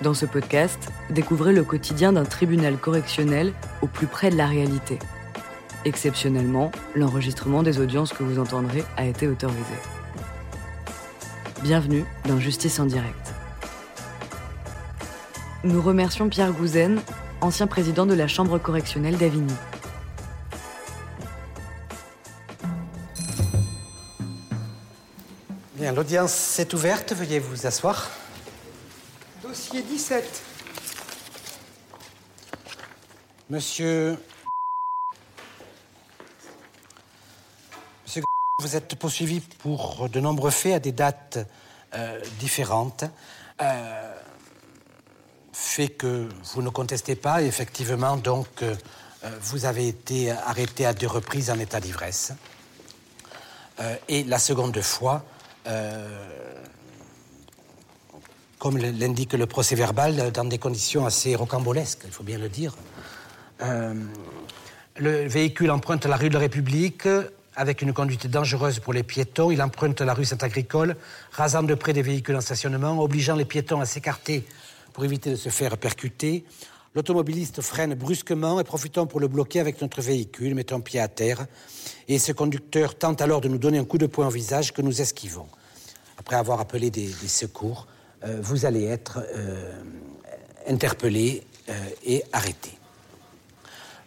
Dans ce podcast, découvrez le quotidien d'un tribunal correctionnel au plus près de la réalité. Exceptionnellement, l'enregistrement des audiences que vous entendrez a été autorisé. Bienvenue dans Justice en direct. Nous remercions Pierre Gouzen, ancien président de la Chambre correctionnelle d'Avigny. Bien, l'audience est ouverte. Veuillez vous asseoir. Dossier 17. Monsieur. Monsieur, vous êtes poursuivi pour de nombreux faits à des dates euh, différentes. Euh, fait que vous ne contestez pas, effectivement, donc euh, vous avez été arrêté à deux reprises en état d'ivresse. Et la seconde fois, comme l'indique le procès verbal, dans des conditions assez rocambolesques, il faut bien le dire. Euh, le véhicule emprunte la rue de la République avec une conduite dangereuse pour les piétons. Il emprunte la rue Saint-Agricole, rasant de près des véhicules en stationnement, obligeant les piétons à s'écarter pour éviter de se faire percuter. L'automobiliste freine brusquement et profitant pour le bloquer avec notre véhicule, mettant pied à terre. Et ce conducteur tente alors de nous donner un coup de poing au visage que nous esquivons. Après avoir appelé des secours, euh, vous allez être euh, interpellé euh, et arrêté.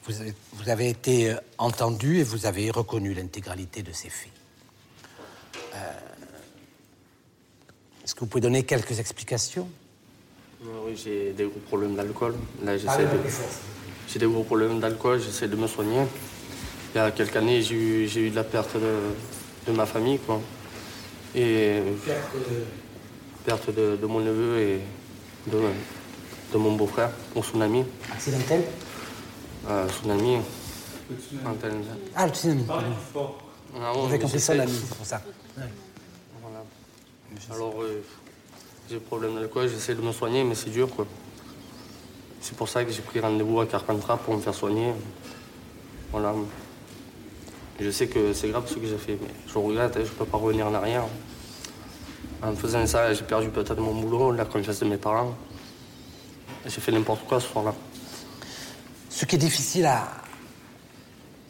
Vous avez, vous avez été entendu et vous avez reconnu l'intégralité de ces faits. Est-ce que vous pouvez donner quelques explications? Oui, j'ai des gros problèmes d'alcool. Là, j'essaie peu de... J'ai des gros problèmes d'alcool, j'essaie de me soigner. Il y a quelques années, j'ai eu, de la perte de, de ma famille, quoi. Et perte de, de mon neveu et de, de mon beau-frère, ou son ami. Accidentel Euh, son ami. Antoine. Ah, le tsunami. pardon. Ah, ouais, avez compris ça, l'ami, c'est pour ça. Voilà. Alors, euh, j'ai des problèmes d'alcool, j'essaie de me soigner, mais c'est dur, quoi. C'est pour ça que j'ai pris rendez-vous à Carpentras pour me faire soigner. Voilà. Je sais que c'est grave ce que j'ai fait, mais je regrette, hein, je peux pas revenir en arrière. En faisant ça, j'ai perdu peut-être mon boulot, la confiance de mes parents. J'ai fait n'importe quoi ce soir-là. Ce qui est difficile à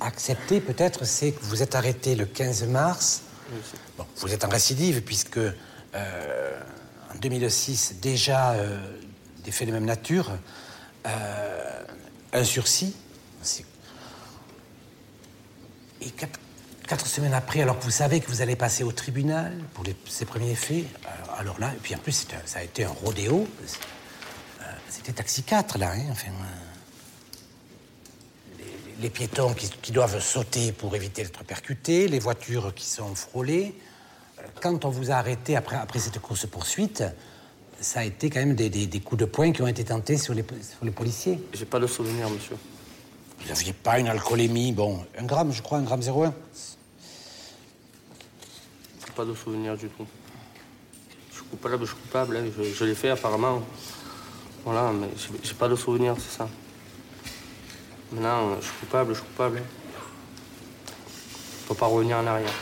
accepter, peut-être, c'est que vous êtes arrêté le 15 mars. Bon, vous êtes en récidive, puisque euh, en 2006, déjà euh, des faits de même nature, euh, un sursis. Et quatre, semaines après, alors que vous savez que vous allez passer au tribunal pour les- ces premiers faits, alors, alors là, et puis en plus, un- ça a été un rodéo. Euh, C'était taxi 4, là, hein, enfin. euh, les piétons qui, qui doivent sauter pour éviter d'être percutés, les voitures qui sont frôlées. Euh, Quand on vous a arrêté après, après cette course-poursuite, ça a été quand même des, des- des coups de poing qui ont été tentés sur les, sur les policiers. J'ai pas de souvenir, monsieur. Vous n'aviez pas une alcoolémie, bon, un gramme, je crois, un gramme 0,1. Pas de souvenir du tout. Je suis coupable, je suis coupable. hein. Je, je l'ai fait apparemment. Voilà, mais j'ai- pas de souvenir, c'est ça. Maintenant, je suis coupable, je suis coupable. hein. Je peux pas revenir en arrière.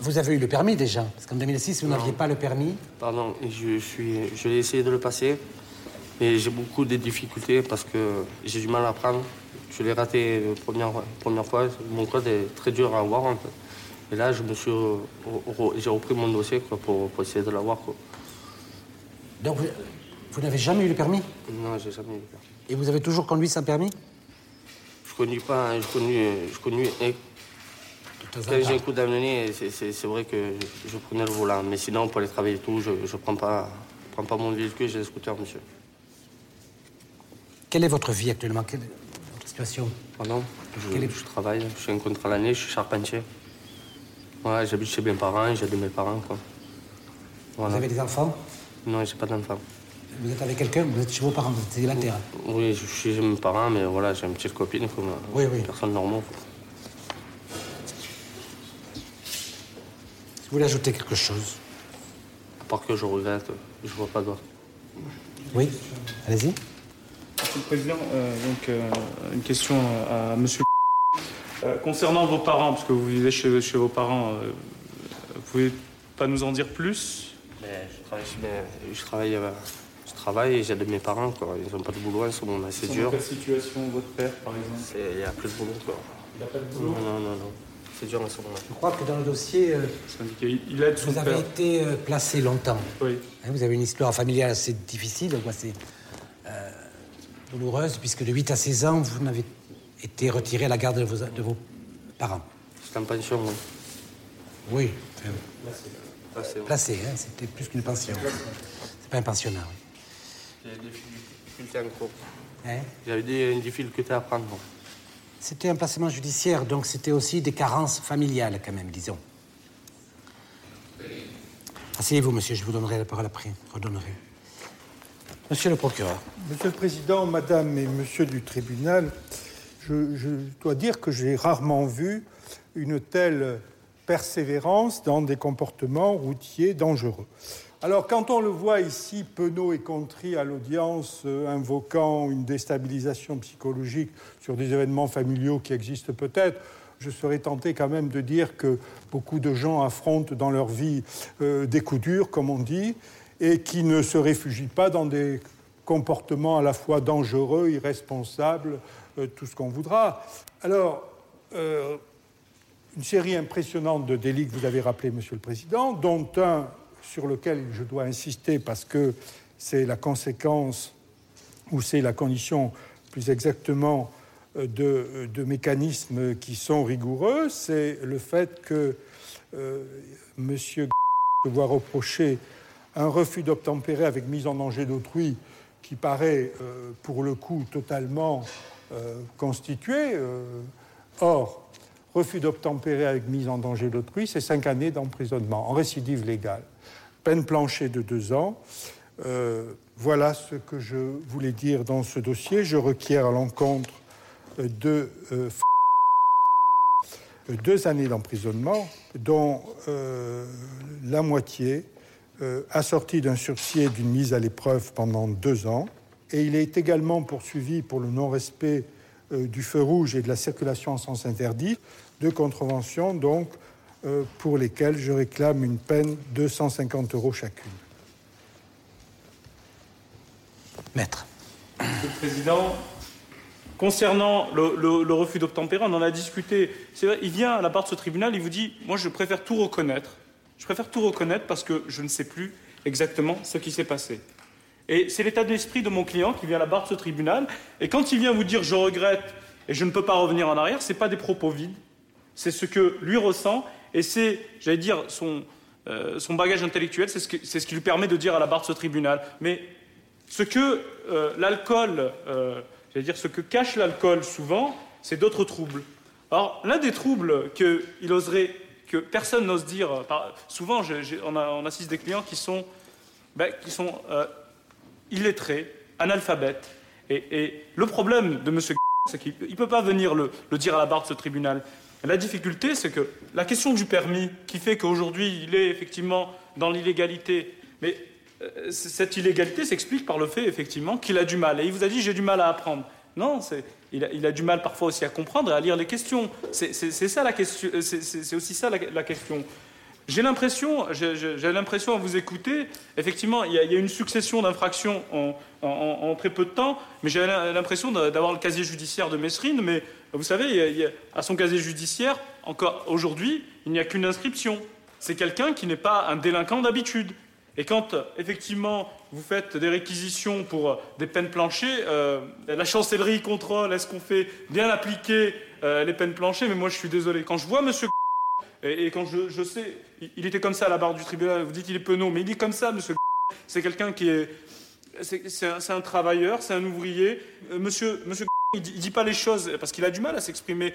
Vous avez eu le permis déjà, parce qu'en 2006, vous n'aviez pas le permis. Pardon, je suis, je l'ai essayé de le passer, mais j'ai beaucoup de difficultés parce que j'ai du mal à apprendre. Je l'ai raté la première, première fois. Mon code est très dur à avoir. En fait. Et là, je me suis, j'ai repris mon dossier quoi, pour, pour essayer de l'avoir. Donc, vous, vous n'avez jamais eu le permis? Non, j'ai jamais eu le permis. Et vous avez toujours conduit sans permis? Je conduis pas, hein, je conduis, je conduis. Et quand j'ai un coup d'amener, c'est- vrai que je, prenais le volant. Mais sinon, pour aller travailler et tout, je ne prends pas, prends pas mon véhicule, j'ai le scooter, monsieur. Quelle est votre vie actuellement? Quelle est votre situation? Pardon? Je, Quel est- je travaille, je suis un contrat à l'année, je suis charpentier. Ouais, j'habite chez mes parents, j'aide mes parents, quoi. Vous avez des enfants? Non, j'ai pas d'enfant. Vous êtes avec quelqu'un? Vous êtes chez vos parents, vous êtes célibataire? Oui, je suis chez mes parents, mais voilà, j'ai une petite copine comme Oui, oui. personne normale. quoi. Vous voulez ajouter quelque chose À part que je regrette, je vois pas d'autre. Oui Allez-y. Monsieur le Président, euh, donc euh, une question à Monsieur. Euh, concernant vos parents, parce que vous vivez chez, chez vos parents, euh, vous pouvez pas nous en dire plus? Mais je travaille, chez mes- je travaille euh, Je travaille et j'aide mes parents, quoi. Ils n'ont pas de boulot en ce moment, c'est dur. Dans quelle situation, votre père, par exemple? Il n'y a plus de boulot, quoi. Il n'a pas de boulot? Non, non, non, non. C'est dur en ce moment. Je crois que dans le dossier, euh. Il- Il aide son vous avez père. été euh, placé longtemps. Oui. Hein, Vous avez une histoire familiale assez difficile, c'est euh, douloureuse, puisque de 8 à 16 ans, vous n'avez été retiré à la garde de vos, de vos parents. J'étais en pension, moi. Oui, enfin, Ah, c'est bon. placé, hein, c'était plus qu'une pension. C'est pas un pensionnat. oui. J'ai des difficultés en cours. Hein? J'avais des difficultés à prendre. moi. C'était un placement judiciaire, donc c'était aussi des carences familiales, quand même, disons. Asseyez-vous, monsieur, je vous donnerai la parole après. Redonnerai. Monsieur le procureur. Monsieur le Président, Madame et Monsieur du tribunal, je, dois dire que j'ai rarement vu une telle persévérance dans des comportements routiers dangereux. Alors, quand on le voit ici, penaud et contrit à l'audience, euh, invoquant une déstabilisation psychologique sur des événements familiaux qui existent peut-être, je serais tenté quand même de dire que beaucoup de gens affrontent dans leur vie euh, des coups durs, comme on dit, et qui ne se réfugient pas dans des comportements à la fois dangereux, irresponsables, euh, tout ce qu'on voudra. Alors, euh, une série impressionnante de délits que vous avez rappelés, Monsieur le Président, dont un sur lequel je dois insister parce que c'est la conséquence ou c'est la condition plus exactement euh, de, mécanismes qui sont rigoureux, c'est le fait que euh, Monsieur se reprocher un refus d'obtempérer avec mise en danger d'autrui qui paraît euh, pour le coup totalement euh, constitué. euh, or, refus d'obtempérer avec mise en danger d'autrui, c'est cinq années d'emprisonnement en récidive légale. Peine planchée de deux ans. Voilà ce que je voulais dire dans ce dossier. Je requiers à l'encontre de deux années d'emprisonnement, dont la moitié euh, assortie d'un sursis et d'une mise à l'épreuve pendant deux ans. Et il est également poursuivi pour le non-respect euh, du feu rouge et de la circulation en sens interdit, deux contraventions donc euh, pour lesquelles je réclame une peine de 150 euros chacune. Maître. Monsieur le Président, concernant le, le- le refus d'obtempérer, on en a discuté. C'est vrai, il vient à la barre de ce tribunal, il vous dit Moi, je préfère tout reconnaître. Je préfère tout reconnaître parce que je ne sais plus exactement ce qui s'est passé. Et c'est l'état d'esprit de mon client qui vient à la barre de ce tribunal. Et quand il vient vous dire Je regrette et je ne peux pas revenir en arrière, ce n'est pas des propos vides. C'est ce que lui ressent et c'est, j'allais dire, son, euh, bagage intellectuel, c'est ce, qui lui permet de dire à la barre de ce tribunal. Mais ce que euh, l'alcool, euh, j'allais dire, ce que cache l'alcool souvent, c'est d'autres troubles. Alors, l'un des troubles qu'il oserait, que personne n'ose dire, euh, souvent je- on, assiste des clients qui sont, ben, qui sont euh, illettrés, analphabètes. Et, le problème de M. c'est qu'il ne peut pas venir le, dire à la barre de ce tribunal. La difficulté, c'est que la question du permis, qui fait qu'aujourd'hui il est effectivement dans l'illégalité, mais euh, cette illégalité s'explique par le fait effectivement qu'il a du mal. Et il vous a dit j'ai du mal à apprendre. Non, c'est- il a, du mal parfois aussi à comprendre et à lire les questions. C'est euh, aussi ça la, question. J'ai l'impression, j'ai- l'impression à vous écouter, effectivement, il y a, il une succession d'infractions en, très peu de temps, mais j'ai l'impression d'a- d'avoir le casier judiciaire de Mesrine, mais vous savez, à son casier judiciaire, encore aujourd'hui, il n'y a qu'une inscription. C'est quelqu'un qui n'est pas un délinquant d'habitude. Et quand, euh, effectivement, vous faites des réquisitions pour euh, des peines planchées, euh, la chancellerie contrôle, est-ce qu'on fait bien appliquer les peines planchées Mais moi, je suis désolé. Quand je vois monsieur et, et quand je, je sais, il, était comme ça à la barre du tribunal, vous dites il est penaud, mais il est comme ça, monsieur. C'est quelqu'un qui est. C'est un, un travailleur, c'est un ouvrier. Euh, monsieur, monsieur il dit, il dit pas les choses parce qu'il a du mal à s'exprimer.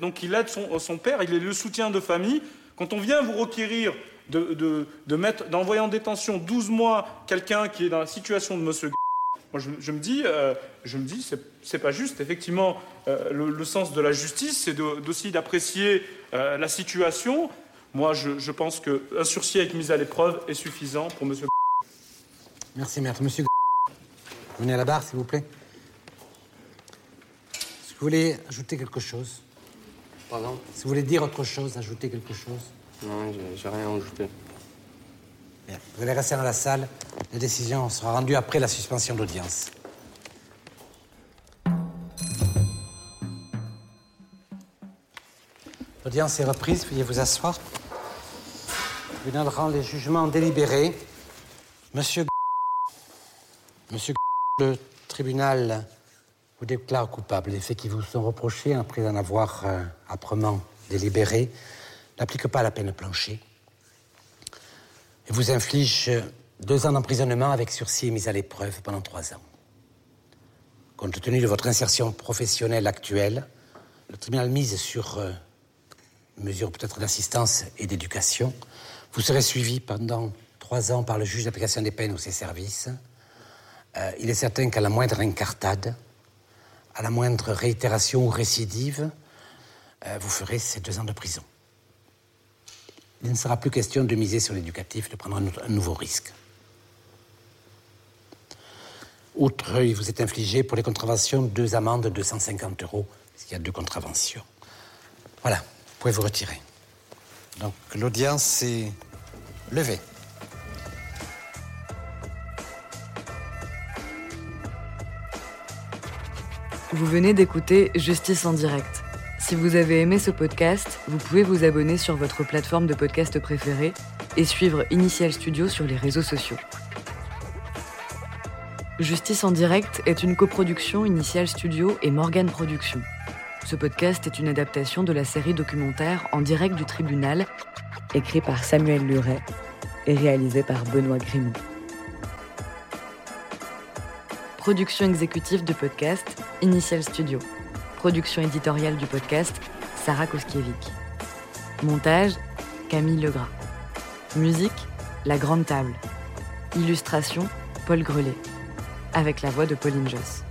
Donc il aide son, son père, il est le soutien de famille. Quand on vient vous requérir de, mettre, d'envoyer en détention 12 mois quelqu'un qui est dans la situation de monsieur moi, je, me dis, euh, je dis, pas juste. Effectivement, euh, le, sens de la justice, c'est d'aussi d'apprécier euh, la situation. Moi, je, je pense qu'un sursis avec mise à l'épreuve est suffisant pour Monsieur. Merci, maître. Monsieur, venez à la barre, s'il vous plaît. Que vous voulez ajouter quelque chose Pardon Si vous voulez dire autre chose, ajouter quelque chose Non, j'ai- rien ajouté. Vous allez rester dans la salle. La décision sera rendue après la suspension d'audience. L'audience est reprise. Veuillez vous asseoir. Le tribunal rend les jugements délibérés. Monsieur Monsieur le tribunal vous déclare coupable. Les faits qui vous sont reprochés, après en avoir euh, âprement délibéré, n'appliquent pas la peine plancher et vous inflige deux ans d'emprisonnement avec sursis et mise à l'épreuve pendant trois ans. Compte tenu de votre insertion professionnelle actuelle, le tribunal mise sur euh, mesure peut-être d'assistance et d'éducation. Vous serez suivi pendant trois ans par le juge d'application des peines ou ses services. Euh, il est certain qu'à la moindre incartade, à la moindre réitération ou récidive, euh, vous ferez ces deux ans de prison. Il ne sera plus question de miser sur l'éducatif, de prendre un, nouveau risque. Outre, il vous est infligé pour les contraventions deux amendes de 250 euros, parce qu'il y a deux contraventions. Voilà, vous pouvez vous retirer. Donc l'audience est levée. Vous venez d'écouter Justice en direct. Si vous avez aimé ce podcast, vous pouvez vous abonner sur votre plateforme de podcast préférée et suivre Initial Studio sur les réseaux sociaux. Justice en direct est une coproduction Initial Studio et Morgan Productions. Ce podcast est une adaptation de la série documentaire En direct du tribunal, écrit par Samuel Luret et réalisé par Benoît Grimaud. Production exécutive de podcast Initial Studio. Production éditoriale du podcast, Sarah Koskiewicz. Montage, Camille Legras. Musique, La Grande Table. Illustration, Paul Grelet. Avec la voix de Pauline Joss.